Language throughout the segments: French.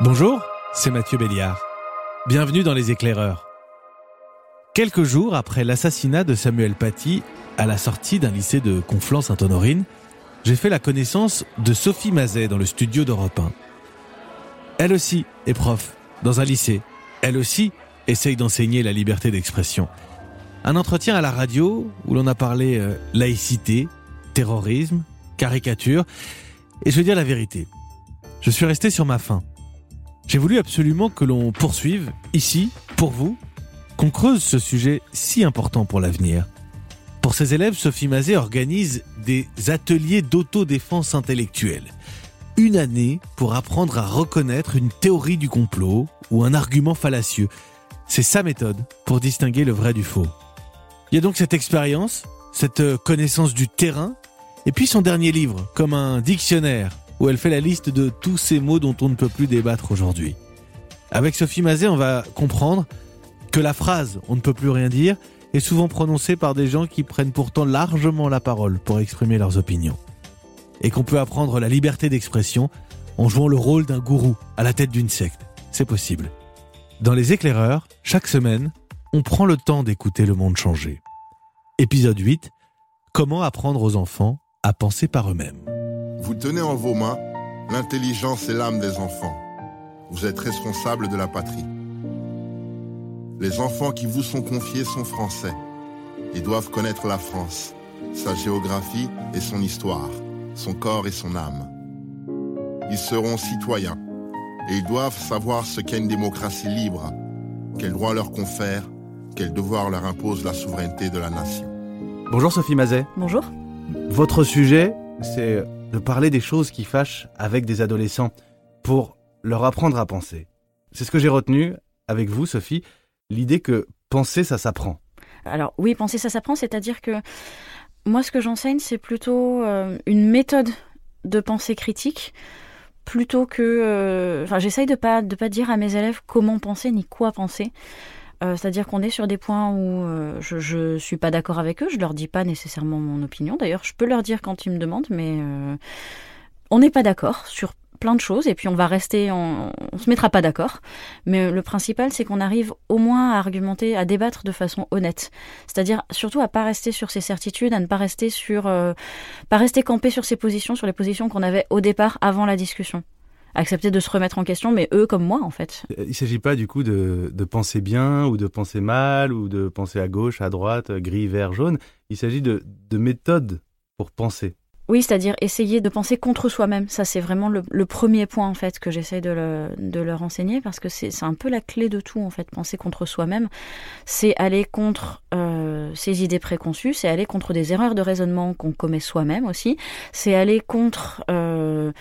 Bonjour, c'est Mathieu Béliard. Bienvenue dans Les Éclaireurs. Quelques jours après l'assassinat de Samuel Paty à la sortie d'un lycée de Conflans-Sainte-Honorine, j'ai fait la connaissance de Sophie Mazet dans le studio d'Europe 1. Elle aussi est prof dans un lycée. Elle aussi essaye d'enseigner la liberté d'expression. Un entretien à la radio où l'on a parlé euh, laïcité, terrorisme, caricature. Et je veux dire la vérité. Je suis resté sur ma faim. J'ai voulu absolument que l'on poursuive, ici, pour vous, qu'on creuse ce sujet si important pour l'avenir. Pour ses élèves, Sophie Mazet organise des ateliers d'autodéfense intellectuelle. Une année pour apprendre à reconnaître une théorie du complot ou un argument fallacieux. C'est sa méthode pour distinguer le vrai du faux. Il y a donc cette expérience, cette connaissance du terrain, et puis son dernier livre, comme un dictionnaire où elle fait la liste de tous ces mots dont on ne peut plus débattre aujourd'hui. Avec Sophie Mazet, on va comprendre que la phrase on ne peut plus rien dire est souvent prononcée par des gens qui prennent pourtant largement la parole pour exprimer leurs opinions. Et qu'on peut apprendre la liberté d'expression en jouant le rôle d'un gourou à la tête d'une secte. C'est possible. Dans Les éclaireurs, chaque semaine, on prend le temps d'écouter le monde changer. Épisode 8. Comment apprendre aux enfants à penser par eux-mêmes. Vous tenez en vos mains l'intelligence et l'âme des enfants. Vous êtes responsable de la patrie. Les enfants qui vous sont confiés sont français. Ils doivent connaître la France, sa géographie et son histoire, son corps et son âme. Ils seront citoyens et ils doivent savoir ce qu'est une démocratie libre, quels droits leur confère, quels devoirs leur impose la souveraineté de la nation. Bonjour Sophie Mazet. Bonjour. Votre sujet, c'est de parler des choses qui fâchent avec des adolescents pour leur apprendre à penser. C'est ce que j'ai retenu avec vous, Sophie, l'idée que penser, ça s'apprend. Alors oui, penser, ça s'apprend, c'est-à-dire que moi, ce que j'enseigne, c'est plutôt euh, une méthode de pensée critique plutôt que... Euh, enfin, j'essaye de pas, de pas dire à mes élèves comment penser ni quoi penser. Euh, c'est-à-dire qu'on est sur des points où je ne suis pas d'accord avec eux, je leur dis pas nécessairement mon opinion. D'ailleurs, je peux leur dire quand ils me demandent, mais on n'est pas d'accord sur plein de choses et puis on va rester, on, on se mettra pas d'accord. Mais le principal, c'est qu'on arrive au moins à argumenter, à débattre de façon honnête. C'est-à-dire surtout à pas rester sur ses certitudes, à ne pas rester sur, pas rester campé sur ses positions, sur les positions qu'on avait au départ avant la discussion accepter de se remettre en question, mais eux comme moi en fait. Il ne s'agit pas du coup de, de, penser bien ou de penser mal ou de penser à gauche, à droite, gris, vert, jaune. Il s'agit de, de méthodes pour penser. Oui, c'est-à-dire essayer de penser contre soi-même. Ça, c'est vraiment le, le, premier point en fait que j'essaie de, le, de, leur enseigner parce que c'est un peu la clé de tout en fait. Penser contre soi-même, c'est aller contre euh, ses idées préconçues, c'est aller contre des erreurs de raisonnement qu'on commet soi-même aussi, c'est aller contre euh,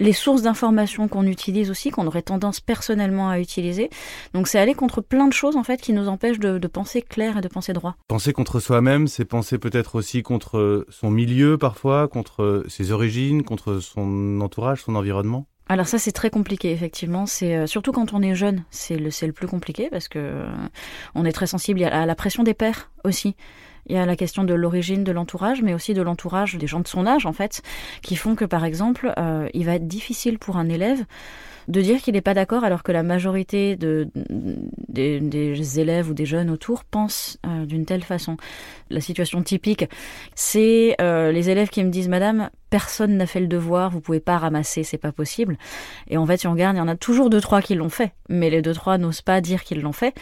les sources d'informations qu'on utilise aussi, qu'on aurait tendance personnellement à utiliser. Donc c'est aller contre plein de choses en fait qui nous empêchent de, de penser clair et de penser droit. Penser contre soi-même, c'est penser peut-être aussi contre son milieu parfois, contre ses origines, contre son entourage, son environnement. Alors ça c'est très compliqué effectivement, c'est euh, surtout quand on est jeune, c'est le c'est le plus compliqué parce que euh, on est très sensible à la pression des pères aussi. Il y a la question de l'origine de l'entourage, mais aussi de l'entourage des gens de son âge, en fait, qui font que, par exemple, euh, il va être difficile pour un élève de dire qu'il n'est pas d'accord alors que la majorité de, des, des, élèves ou des jeunes autour pensent euh, d'une telle façon. La situation typique, c'est euh, les élèves qui me disent Madame, personne n'a fait le devoir, vous pouvez pas ramasser, c'est pas possible. Et en fait, si on regarde, il y en a toujours deux trois qui l'ont fait, mais les deux trois n'osent pas dire qu'ils l'ont fait.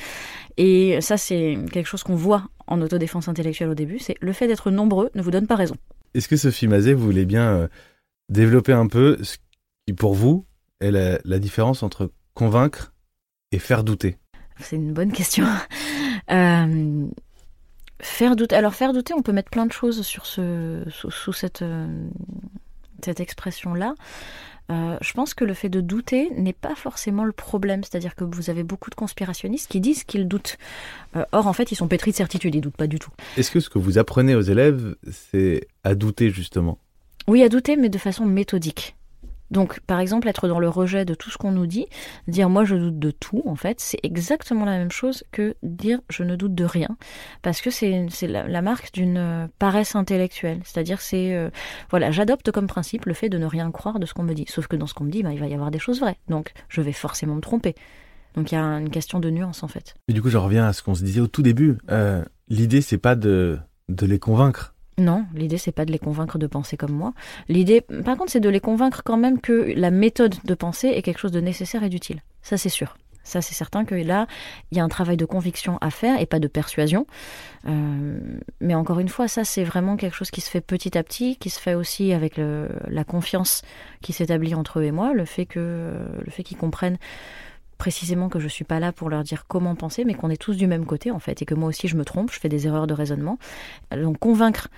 Et ça, c'est quelque chose qu'on voit en autodéfense intellectuelle au début, c'est le fait d'être nombreux ne vous donne pas raison. Est-ce que Sophie Mazet, vous voulez bien euh, développer un peu ce qui, pour vous, est la, la différence entre convaincre et faire douter? C'est une bonne question. euh, faire douter. Alors faire douter, on peut mettre plein de choses sur ce, sous, sous cette, euh, cette expression-là. Euh, je pense que le fait de douter n'est pas forcément le problème. C'est-à-dire que vous avez beaucoup de conspirationnistes qui disent qu'ils doutent. Or, en fait, ils sont pétris de certitude, ils doutent pas du tout. Est-ce que ce que vous apprenez aux élèves, c'est à douter justement? Oui, à douter, mais de façon méthodique. Donc, par exemple, être dans le rejet de tout ce qu'on nous dit, dire moi je doute de tout, en fait, c'est exactement la même chose que dire je ne doute de rien, parce que c'est la, marque d'une euh, paresse intellectuelle. C'est-à-dire, c'est euh, voilà, j'adopte comme principe le fait de ne rien croire de ce qu'on me dit. Sauf que dans ce qu'on me dit, bah, il va y avoir des choses vraies, donc je vais forcément me tromper. Donc il y a une question de nuance en fait. Et du coup, je reviens à ce qu'on se disait au tout début. Euh, L'idée, c'est pas de, de les convaincre non, l'idée c'est pas de les convaincre de penser comme moi. L'idée, par contre, c'est de les convaincre quand même que la méthode de penser est quelque chose de nécessaire et d'utile. Ça, c'est sûr. Ça, c'est certain que là, il y a un travail de conviction à faire et pas de persuasion. Euh, mais encore une fois, ça, c'est vraiment quelque chose qui se fait petit à petit, qui se fait aussi avec la confiance qui s'établit entre eux et moi, le fait que le fait qu'ils comprennent précisément que je suis pas là pour leur dire comment penser, mais qu'on est tous du même côté en fait, et que moi aussi je me trompe, je fais des erreurs de raisonnement. Donc convaincre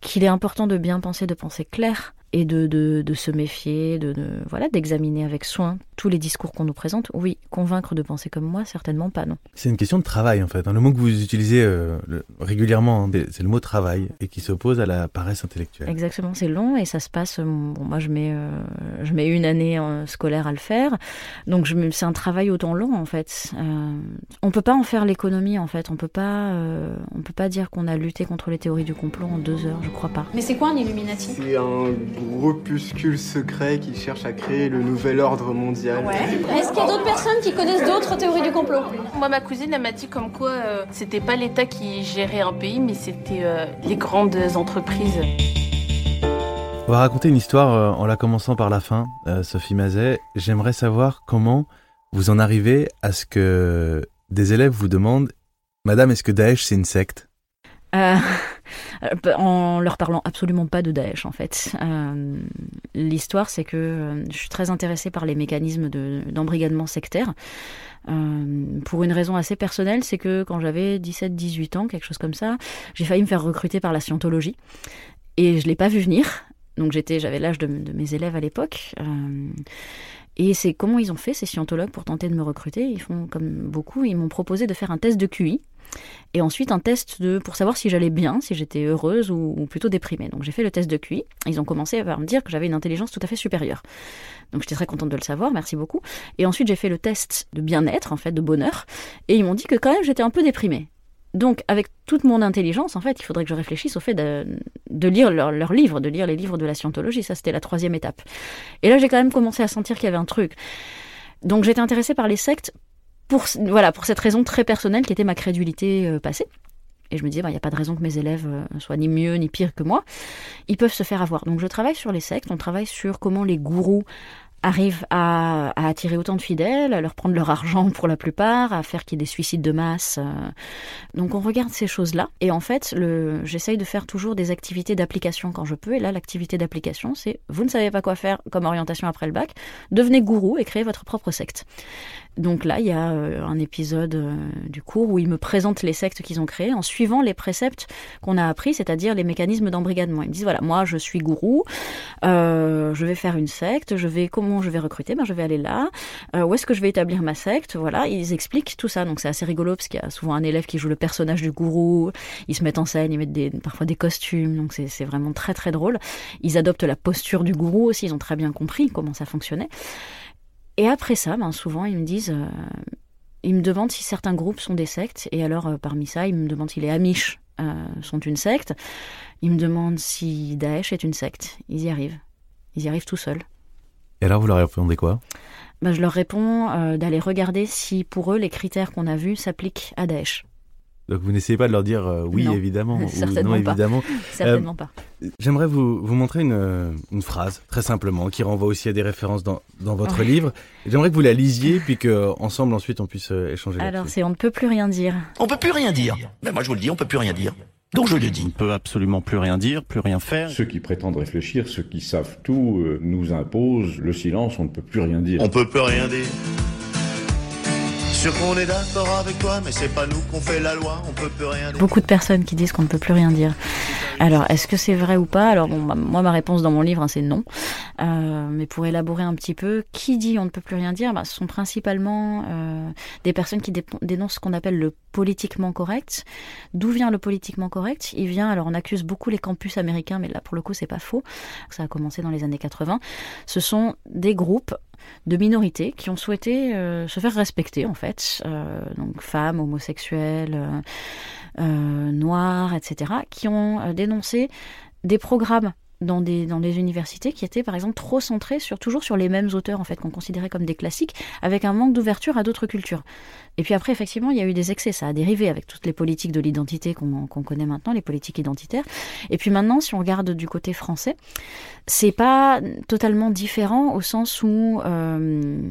qu'il est important de bien penser, de penser clair, et de, de, se méfier, de, voilà, d'examiner avec soin tous les discours qu'on nous présente. Oui, convaincre de penser comme moi, certainement pas, non. C'est une question de travail en fait. Le mot que vous utilisez euh, régulièrement, hein, c'est le mot travail et qui s'oppose à la paresse intellectuelle. Exactement, c'est long et ça se passe. Euh, bon, moi, je mets, euh, je mets une année scolaire à le faire, donc c'est un travail autant long en fait. on peut pas en faire l'économie en fait. On peut pas, on peut pas dire qu'on a lutté contre les théories du complot en deux heures. Je crois pas. Mais c'est quoi un Illuminati? C'est un groupuscule secret qui cherche à créer le nouvel ordre mondial. Est-ce qu'il y a d'autres personnes qui connaissent d'autres théories du complot Moi, ma cousine, elle m'a dit comme quoi euh, c'était pas l'État qui gérait un pays, mais c'était euh, les grandes entreprises. On va raconter une histoire euh, en la commençant par la fin, Sophie Mazet. J'aimerais savoir comment vous en arrivez à ce que des élèves vous demandent Madame, est-ce que Daesh c'est une secte? euh, en leur parlant absolument pas de Daesh en fait. Euh, l'histoire c'est que euh, je suis très intéressée par les mécanismes d'embrigadement sectaire. pour une raison assez personnelle, c'est que quand j'avais 17-18 ans, quelque chose comme ça, j'ai failli me faire recruter par la scientologie. Et je l'ai pas vu venir. Donc j'étais, j'avais l'âge de, de, mes élèves à l'époque. Et c'est comment ils ont fait ces scientologues pour tenter de me recruter? Ils font comme beaucoup, ils m'ont proposé de faire un test de QI et ensuite un test de, pour savoir si j'allais bien, si j'étais heureuse ou, plutôt déprimée. Donc j'ai fait le test de QI. Ils ont commencé à me dire que j'avais une intelligence tout à fait supérieure. Donc j'étais très contente de le savoir, merci beaucoup. Et ensuite j'ai fait le test de bien-être, en fait, de bonheur. Et ils m'ont dit que quand même j'étais un peu déprimée. Donc, avec toute mon intelligence, en fait, il faudrait que je réfléchisse au fait de, lire leurs livres, de lire les livres de la scientologie. Ça, c'était la troisième étape. Et là, j'ai quand même commencé à sentir qu'il y avait un truc. Donc, j'étais intéressée par les sectes pour, voilà, pour cette raison très personnelle qui était ma crédulité euh, passée. Et je me disais, bah, il n'y a pas de raison que mes élèves euh, soient ni mieux ni pire que moi. Ils peuvent se faire avoir. Donc je travaille sur les sectes, on travaille sur comment les gourous arrivent à, attirer autant de fidèles, à leur prendre leur argent pour la plupart, à faire qu'il y ait des suicides de masse. Euh. Donc on regarde ces choses-là. Et en fait, j'essaye de faire toujours des activités d'application quand je peux. Et là, l'activité d'application, c'est vous ne savez pas quoi faire comme orientation après le bac, devenez gourou et créez votre propre secte. Donc là, il y a euh, un épisode euh, du cours où ils me présentent les sectes qu'ils ont créées en suivant les préceptes qu'on a appris, c'est-à-dire les mécanismes d'embrigadement. Ils me disent voilà, moi je suis gourou, je vais faire une secte, je vais comment je vais recruter, ben je vais aller là. où est-ce que je vais établir ma secte? Voilà, ils expliquent tout ça. Donc c'est assez rigolo parce qu'il y a souvent un élève qui joue le personnage du gourou. Ils se mettent en scène, ils mettent des, parfois des costumes. Donc c'est vraiment très très drôle. Ils adoptent la posture du gourou aussi. Ils ont très bien compris comment ça fonctionnait. Et après ça, ben, souvent, ils me disent, euh, ils me demandent si certains groupes sont des sectes. Et alors, euh, parmi ça, ils me demandent si les Amish euh, sont une secte. Ils me demandent si Daesh est une secte. Ils y arrivent. Ils y arrivent tout seuls. Et alors, vous leur répondez quoi? Ben, Je leur réponds d'aller regarder si pour eux, les critères qu'on a vus s'appliquent à Daesh. Donc vous n'essayez pas de leur dire euh, oui évidemment ou non évidemment. Certainement euh, pas. J'aimerais vous, vous montrer une, euh, une, phrase très simplement qui renvoie aussi à des références dans, dans votre livre. J'aimerais que vous la lisiez puis qu'ensemble ensuite on puisse échanger. Alors c'est on ne peut plus rien dire. On peut plus rien dire. Mais moi je vous le dis, on peut plus rien dire. Donc je le dis. On ne peut absolument plus rien dire, plus rien faire. Ceux qui prétendent réfléchir, ceux qui savent tout, nous imposent le silence, on ne peut plus rien dire. On peut plus rien dire qu'on est d'accord avec toi, mais c'est pas nous qu'on fait la loi, on peut plus rien Beaucoup de personnes qui disent qu'on ne peut plus rien dire. Alors, est-ce que c'est vrai ou pas? Alors, bon, bah, moi, ma réponse dans mon livre, hein, c'est non. Euh, mais pour élaborer un petit peu, qui dit on ne peut plus rien dire bah, Ce sont principalement euh, des personnes qui dénoncent ce qu'on appelle le politiquement correct. D'où vient le politiquement correct? Il vient, alors on accuse beaucoup les campus américains, mais là, pour le coup, c'est pas faux. Ça a commencé dans les années 80. Ce sont des groupes de minorités qui ont souhaité euh, se faire respecter en fait, euh, donc femmes, homosexuelles, euh, noirs, etc., qui ont dénoncé des programmes dans des, dans des universités qui étaient par exemple trop centrés sur toujours sur les mêmes auteurs en fait qu'on considérait comme des classiques avec un manque d'ouverture à d'autres cultures. Et puis après effectivement il y a eu des excès, ça a dérivé avec toutes les politiques de l'identité qu'on connaît maintenant, les politiques identitaires. Et puis maintenant si on regarde du côté français, c'est pas totalement différent au sens où euh,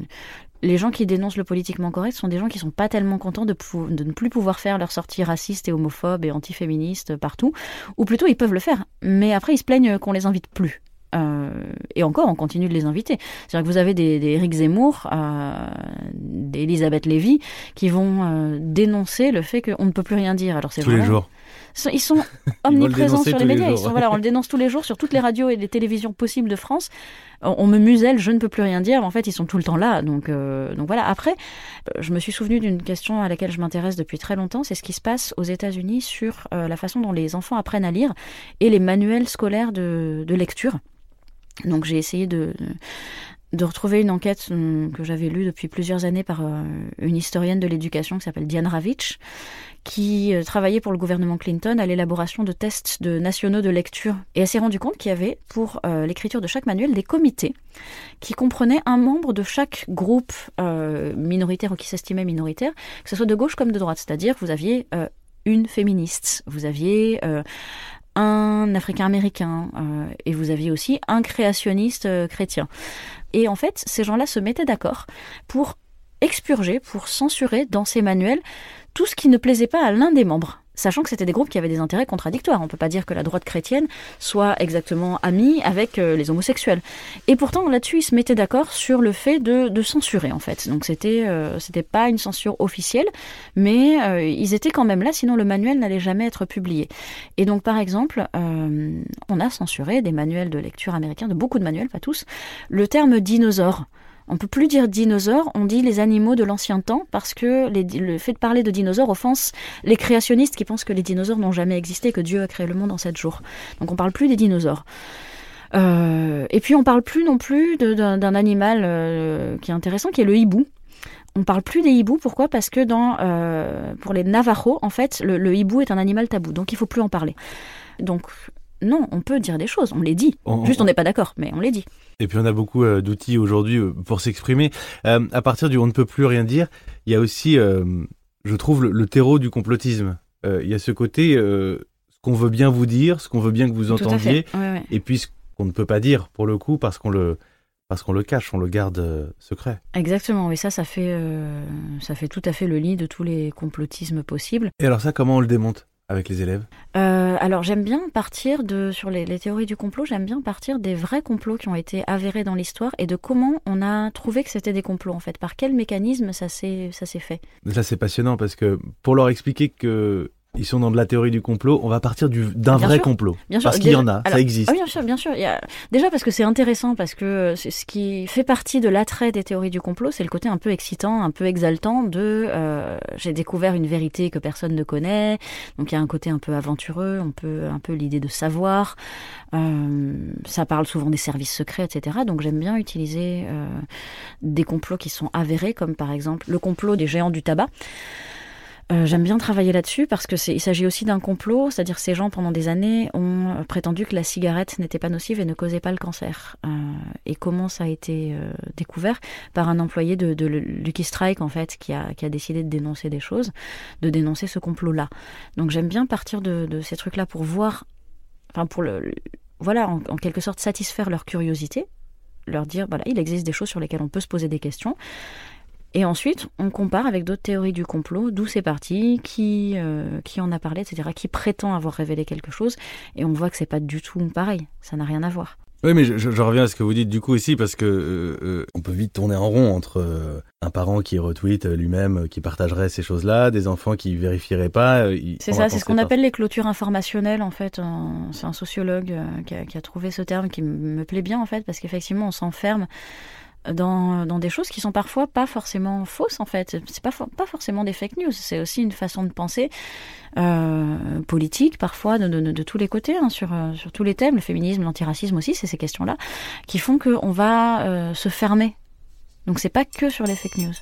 les gens qui dénoncent le politiquement correct sont des gens qui sont pas tellement contents de, de ne plus pouvoir faire leur sortie raciste et homophobe et antiféministe partout, ou plutôt ils peuvent le faire, mais après ils se plaignent qu'on les invite plus. Euh, et encore, on continue de les inviter. C'est-à-dire que vous avez des, des Eric Zemmour, euh, des Elisabeth Lévy, qui vont euh, dénoncer le fait qu'on ne peut plus rien dire. Alors c'est tous les jours. Ils sont omniprésents sur les médias. voilà, on le dénonce tous les jours sur toutes les radios et les télévisions possibles de France. On, me muselle, je ne peux plus rien dire. En fait, ils sont tout le temps là. Donc, euh, donc voilà. Après, je me suis souvenu d'une question à laquelle je m'intéresse depuis très longtemps. C'est ce qui se passe aux États-Unis sur euh, la façon dont les enfants apprennent à lire et les manuels scolaires de, de lecture. Donc j'ai essayé de, de retrouver une enquête hum, que j'avais lue depuis plusieurs années par euh, une historienne de l'éducation qui s'appelle Diane Ravitch, qui euh, travaillait pour le gouvernement Clinton à l'élaboration de tests de nationaux de lecture. Et elle s'est rendue compte qu'il y avait pour euh, l'écriture de chaque manuel des comités qui comprenaient un membre de chaque groupe minoritaire ou qui s'estimait minoritaire, que ce soit de gauche comme de droite. C'est-à-dire vous aviez une féministe, vous aviez un Africain-américain et vous aviez aussi un créationniste chrétien. Et en fait, ces gens-là se mettaient d'accord pour expurger, pour censurer dans ces manuels tout ce qui ne plaisait pas à l'un des membres sachant que c'était des groupes qui avaient des intérêts contradictoires. On ne peut pas dire que la droite chrétienne soit exactement amie avec euh, les homosexuels. Et pourtant, là-dessus, ils se mettaient d'accord sur le fait de, censurer, en fait. Donc, c'était euh, c'était pas une censure officielle, mais euh, ils étaient quand même là, sinon le manuel n'allait jamais être publié. Et donc, par exemple, on a censuré des manuels de lecture américains, de beaucoup de manuels, pas tous, le terme dinosaure. On peut plus dire dinosaures, on dit les animaux de l'ancien temps parce que le fait de parler de dinosaures offense les créationnistes qui pensent que les dinosaures n'ont jamais existé, que Dieu a créé le monde en sept jours. Donc on parle plus des dinosaures. Euh, et puis on parle plus non plus d'un animal euh, qui est intéressant, qui est le hibou. On parle plus des hiboux, pourquoi? Parce que dans, euh, pour les Navajos, en fait, le, hibou est un animal tabou, donc il faut plus en parler. Donc non, on peut dire des choses, on les dit. Juste on n'est pas d'accord, mais on les dit. Et puis on a beaucoup euh, d'outils aujourd'hui euh, pour s'exprimer. Euh, à partir du on ne peut plus rien dire, il y a aussi, je trouve, le, terreau du complotisme. il y a ce côté, ce qu'on veut bien vous dire, ce qu'on veut bien que vous entendiez, et puis ce qu'on ne peut pas dire pour le coup parce qu'on le parce qu'on le cache, on le garde secret. Exactement, et ça, ça fait, ça fait tout à fait le lit de tous les complotismes possibles. Et alors ça, comment on le démonte? Avec les élèves euh, Alors j'aime bien partir de sur les, théories du complot, j'aime bien partir des vrais complots qui ont été avérés dans l'histoire et de comment on a trouvé que c'était des complots en fait, par quel mécanisme ça s'est ça s'est fait? Ça c'est passionnant parce que pour leur expliquer que ils sont dans de la théorie du complot, on va partir d'un vrai complot. Bien sûr, parce qu'il y en a, ça existe. Ah, bien sûr, bien sûr. Il y a, déjà parce que c'est intéressant, parce que ce qui fait partie de l'attrait des théories du complot, c'est le côté un peu excitant, un peu exaltant de euh, j'ai découvert une vérité que personne ne connaît. Donc il y a un côté un peu aventureux, un peu, un peu l'idée de savoir. Euh, ça parle souvent des services secrets, etc. Donc j'aime bien utiliser euh, des complots qui sont avérés, comme par exemple le complot des géants du tabac. Euh, j'aime bien travailler là-dessus parce que il s'agit aussi d'un complot, c'est-à-dire ces gens pendant des années ont euh, prétendu que la cigarette n'était pas nocive et ne causait pas le cancer. Euh, et comment ça a été découvert? Par un employé de, Lucky Strike en fait qui a, décidé de dénoncer des choses, de dénoncer ce complot-là. Donc j'aime bien partir de, de ces trucs-là pour voir, enfin pour le, voilà en, en quelque sorte satisfaire leur curiosité leur dire voilà il existe des choses sur lesquelles on peut se poser des questions et ensuite, on compare avec d'autres théories du complot, d'où c'est parti, qui, euh, qui en a parlé, etc., qui prétend avoir révélé quelque chose, et on voit que c'est pas du tout pareil, ça n'a rien à voir. Oui, mais je, je, reviens à ce que vous dites du coup ici parce que euh, euh, on peut vite tourner en rond entre euh, un parent qui retweet lui-même, qui partagerait ces choses-là, des enfants qui vérifieraient pas. C'est ça, c'est ce qu'on appelle les clôtures informationnelles en fait. C'est un sociologue qui a, qui, a, trouvé ce terme qui me plaît bien en fait parce qu'effectivement on s'enferme dans, des choses qui sont parfois pas forcément fausses en fait. C'est pas pas forcément des fake news. C'est aussi une façon de penser euh, politique parfois de, de, tous les côtés hein, sur euh, sur tous les thèmes, le féminisme, l'antiracisme aussi, c'est ces questions-là qui font qu'on va euh, se fermer. Donc c'est pas que sur les fake news.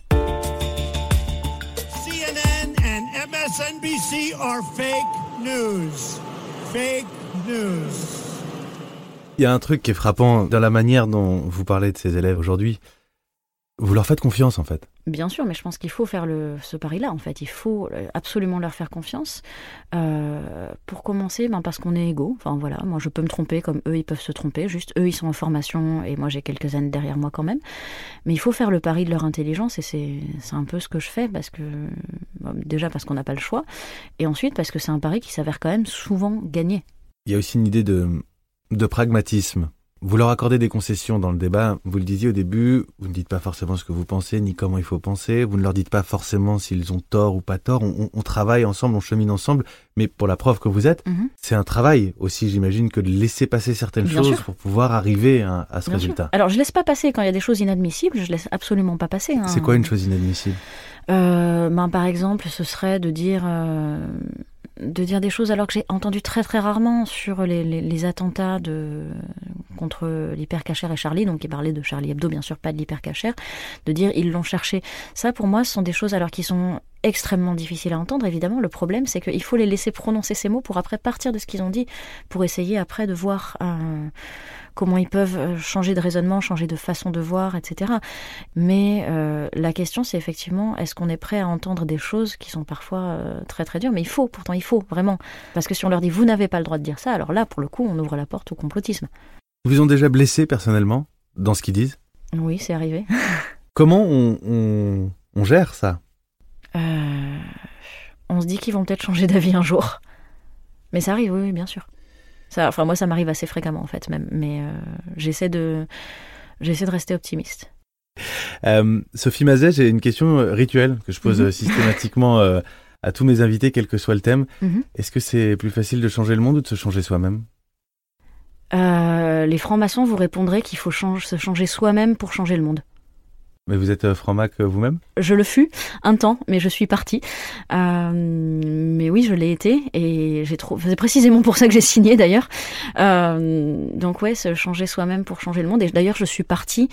CNN and MSNBC are fake news. Fake news. Il y a un truc qui est frappant dans la manière dont vous parlez de ces élèves aujourd'hui. Vous leur faites confiance en fait. Bien sûr, mais je pense qu'il faut faire le, ce pari-là en fait. Il faut euh, absolument leur faire confiance. Euh, pour commencer, ben parce qu'on est égaux. Enfin voilà, moi je peux me tromper comme eux ils peuvent se tromper. Juste eux ils sont en formation et moi j'ai quelques années derrière moi quand même. Mais il faut faire le pari de leur intelligence et c'est un peu ce que je fais parce que déjà parce qu'on n'a pas le choix et ensuite parce que c'est un pari qui s'avère quand même souvent gagné. Il y a aussi une idée de de pragmatisme. Vous leur accordez des concessions dans le débat. Vous le disiez au début, vous ne dites pas forcément ce que vous pensez, ni comment il faut penser. Vous ne leur dites pas forcément s'ils ont tort ou pas tort. On, travaille ensemble, on chemine ensemble. Mais pour la preuve que vous êtes, mhm. c'est un travail aussi, j'imagine, que de laisser passer certaines choses pour pouvoir arriver à, ce résultat. Alors, je laisse pas passer quand il y a des choses inadmissibles. Je laisse absolument pas passer. Hein. C'est quoi une chose inadmissible? Euh, ben, Par exemple, ce serait de dire... Euh, de dire des choses alors que j'ai entendu très très rarement sur les, attentats de, contre l'hypercachère et Charlie, donc il parlait de Charlie Hebdo, bien sûr, pas de l'hypercachère, de dire ils l'ont cherché. Ça, pour moi, ce sont des choses alors qui sont extrêmement difficiles à entendre, évidemment. Le problème, c'est qu'il faut les laisser prononcer ces mots pour après partir de ce qu'ils ont dit, pour essayer après de voir euh, comment ils peuvent euh, changer de raisonnement, changer de façon de voir, etc. Mais euh, la question, c'est effectivement, est-ce qu'on est prêt à entendre des choses qui sont parfois très très dures? Mais il faut, pourtant il faut, vraiment. Parce que si on leur dit, vous n'avez pas le droit de dire ça, alors là, pour le coup, on ouvre la porte au complotisme. Vous ont déjà blessé personnellement dans ce qu'ils disent? Oui, c'est arrivé. Comment on, on gère ça? Euh, on se dit qu'ils vont peut-être changer d'avis un jour. Mais ça arrive, oui, bien sûr. Ça, enfin, moi, ça m'arrive assez fréquemment, en fait, même. Mais euh, j'essaie de, j'essaie de rester optimiste. Euh, Sophie Mazet, j'ai une question rituelle que je pose mhm. systématiquement à tous mes invités, quel que soit le thème. Mhm. Est-ce que c'est plus facile de changer le monde ou de se changer soi-même? Les francs-maçons vous répondraient qu'il faut se changer soi-même pour changer le monde. Mais vous êtes euh, franc-mac euh, vous-même? Je le fus un temps, mais je suis partie. Euh, mais oui, je l'ai été et j'ai trop. C'est précisément pour ça que j'ai signé d'ailleurs. donc ouais, se changer soi-même pour changer le monde. Et d'ailleurs, je suis partie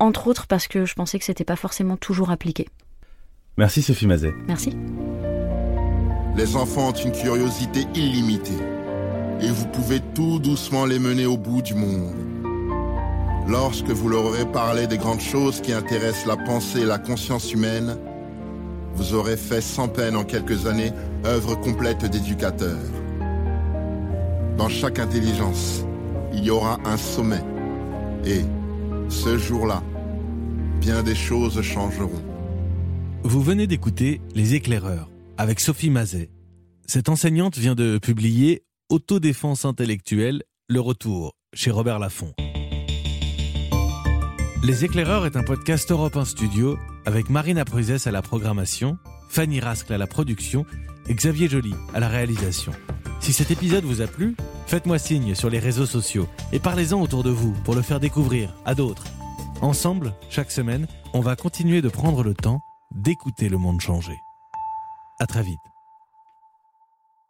entre autres parce que je pensais que c'était pas forcément toujours appliqué. Merci Sophie Mazet. Merci. Les enfants ont une curiosité illimitée et vous pouvez tout doucement les mener au bout du monde. Lorsque vous leur aurez parlé des grandes choses qui intéressent la pensée et la conscience humaine, vous aurez fait sans peine en quelques années œuvre complète d'éducateur. Dans chaque intelligence, il y aura un sommet. Et, ce jour-là, bien des choses changeront. Vous venez d'écouter Les éclaireurs avec Sophie Mazet. Cette enseignante vient de publier Autodéfense intellectuelle, le retour chez Robert Laffont. Les éclaireurs est un podcast Europe 1 Studio avec Marina Pruzès à la programmation, Fanny Rascle à la production et Xavier Joly à la réalisation. Si cet épisode vous a plu, faites-moi signe sur les réseaux sociaux et parlez-en autour de vous pour le faire découvrir à d'autres. Ensemble, chaque semaine, on va continuer de prendre le temps d'écouter le monde changer. À très vite.